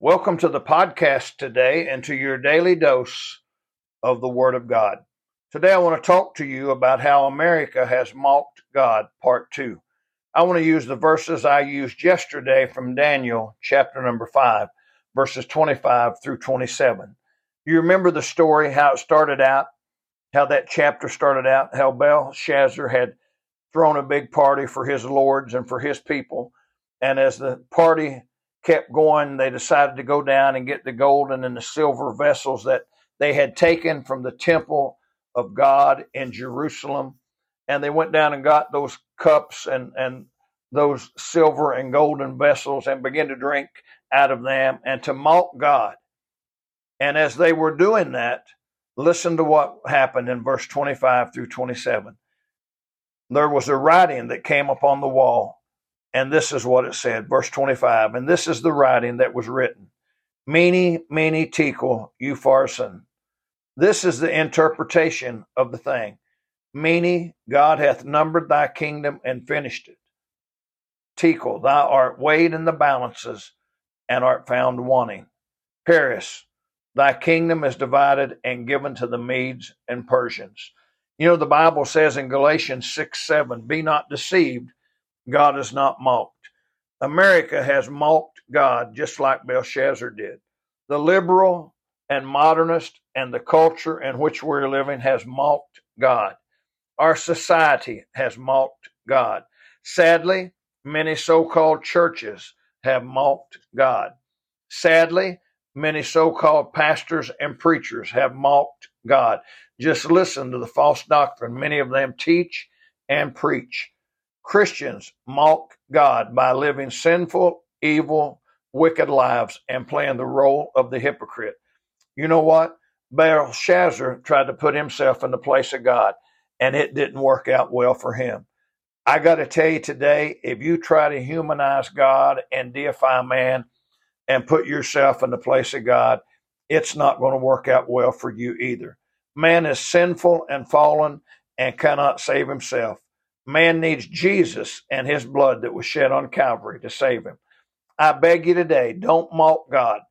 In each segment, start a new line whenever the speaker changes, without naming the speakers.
Welcome to the podcast today and to your daily dose of the Word of God. Today, I want to talk to you about how America has mocked God, part two. I want to use the verses I used yesterday from Daniel chapter number five, verses 25 through 27. You remember the story, how it started out, how that chapter started out, how Belshazzar had thrown a big party for his lords and for his people. And as the party kept going, they decided to go down and get the golden and the silver vessels that they had taken from the temple of God in Jerusalem. And they went down and got those cups and, and those silver and golden vessels and began to drink out of them and to mock God. And as they were doing that, listen to what happened in verse 25 through 27. There was a writing that came upon the wall and this is what it said, verse 25. And this is the writing that was written Mene, mene, tekel, upharsin. This is the interpretation of the thing. Mene, God hath numbered thy kingdom and finished it. Tekel, thou art weighed in the balances and art found wanting. Peres, thy kingdom is divided and given to the Medes and Persians. You know, the Bible says in Galatians 6 7, Be not deceived, God is not mocked. America has mocked God just like Belshazzar did. The liberal and modernist and the culture in which we're living has mocked God. Our society has mocked God. Sadly, many so called churches have mocked God. Sadly, many so called pastors and preachers have mocked God. Just listen to the false doctrine many of them teach and preach. Christians mock God by living sinful, evil, wicked lives and playing the role of the hypocrite. You know what? Belshazzar tried to put himself in the place of God, and it didn't work out well for him. I got to tell you today, if you try to humanize God and deify man and put yourself in the place of God, it's not going to work out well for you either. Man is sinful and fallen and cannot save himself. Man needs Jesus and his blood that was shed on Calvary to save him. I beg you today, don't mock God.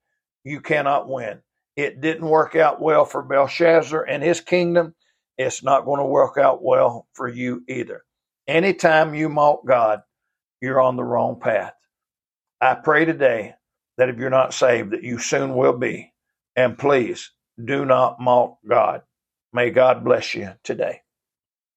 You cannot win. It didn't work out well for Belshazzar and his kingdom. It's not going to work out well for you either. Anytime you mock God, you're on the wrong path. I pray today that if you're not saved, that you soon will be. And please do not mock God. May God bless you today.